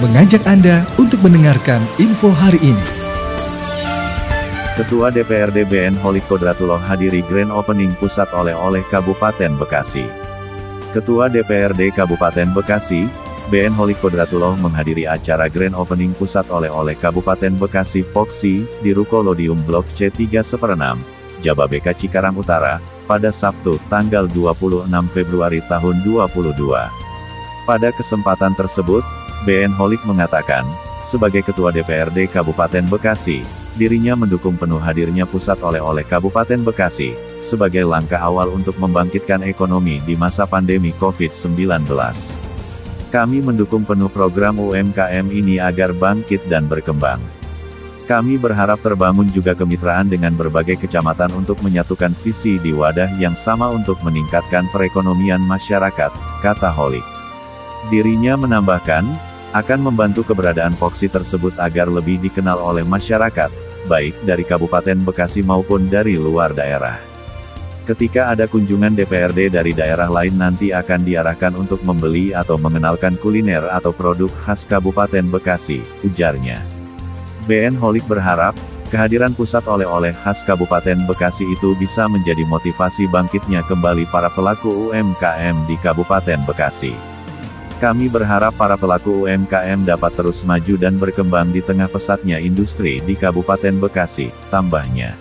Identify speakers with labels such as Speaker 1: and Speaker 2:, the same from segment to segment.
Speaker 1: mengajak Anda untuk mendengarkan info hari ini.
Speaker 2: Ketua DPRD BN Holik Kodratullah hadiri grand opening pusat oleh-oleh Kabupaten Bekasi. Ketua DPRD Kabupaten Bekasi, BN Holik Kodratullah menghadiri acara grand opening pusat oleh-oleh Kabupaten Bekasi Poksi di Rukolodium Blok C3 Seperenam, Jababeka Cikarang Utara, pada Sabtu, tanggal 26 Februari tahun 2022. Pada kesempatan tersebut, BN Holik mengatakan, sebagai Ketua DPRD Kabupaten Bekasi, dirinya mendukung penuh hadirnya pusat oleh-oleh Kabupaten Bekasi, sebagai langkah awal untuk membangkitkan ekonomi di masa pandemi COVID-19. Kami mendukung penuh program UMKM ini agar bangkit dan berkembang. Kami berharap terbangun juga kemitraan dengan berbagai kecamatan untuk menyatukan visi di wadah yang sama untuk meningkatkan perekonomian masyarakat, kata Holik. Dirinya menambahkan, akan membantu keberadaan Foxy tersebut agar lebih dikenal oleh masyarakat, baik dari Kabupaten Bekasi maupun dari luar daerah. Ketika ada kunjungan DPRD dari daerah lain nanti akan diarahkan untuk membeli atau mengenalkan kuliner atau produk khas Kabupaten Bekasi, ujarnya. BN Holik berharap, kehadiran pusat oleh-oleh khas Kabupaten Bekasi itu bisa menjadi motivasi bangkitnya kembali para pelaku UMKM di Kabupaten Bekasi. Kami berharap para pelaku UMKM dapat terus maju dan berkembang di tengah pesatnya industri di Kabupaten Bekasi, tambahnya.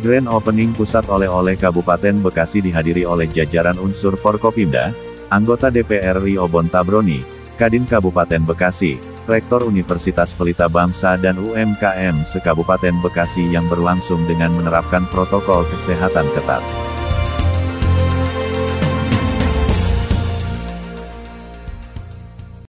Speaker 2: Grand Opening Pusat Oleh-Oleh Kabupaten Bekasi dihadiri oleh jajaran unsur Forkopimda, anggota DPR Rio Bontabroni, Kadin Kabupaten Bekasi, Rektor Universitas Pelita Bangsa dan UMKM se-Kabupaten Bekasi yang berlangsung dengan menerapkan protokol kesehatan ketat.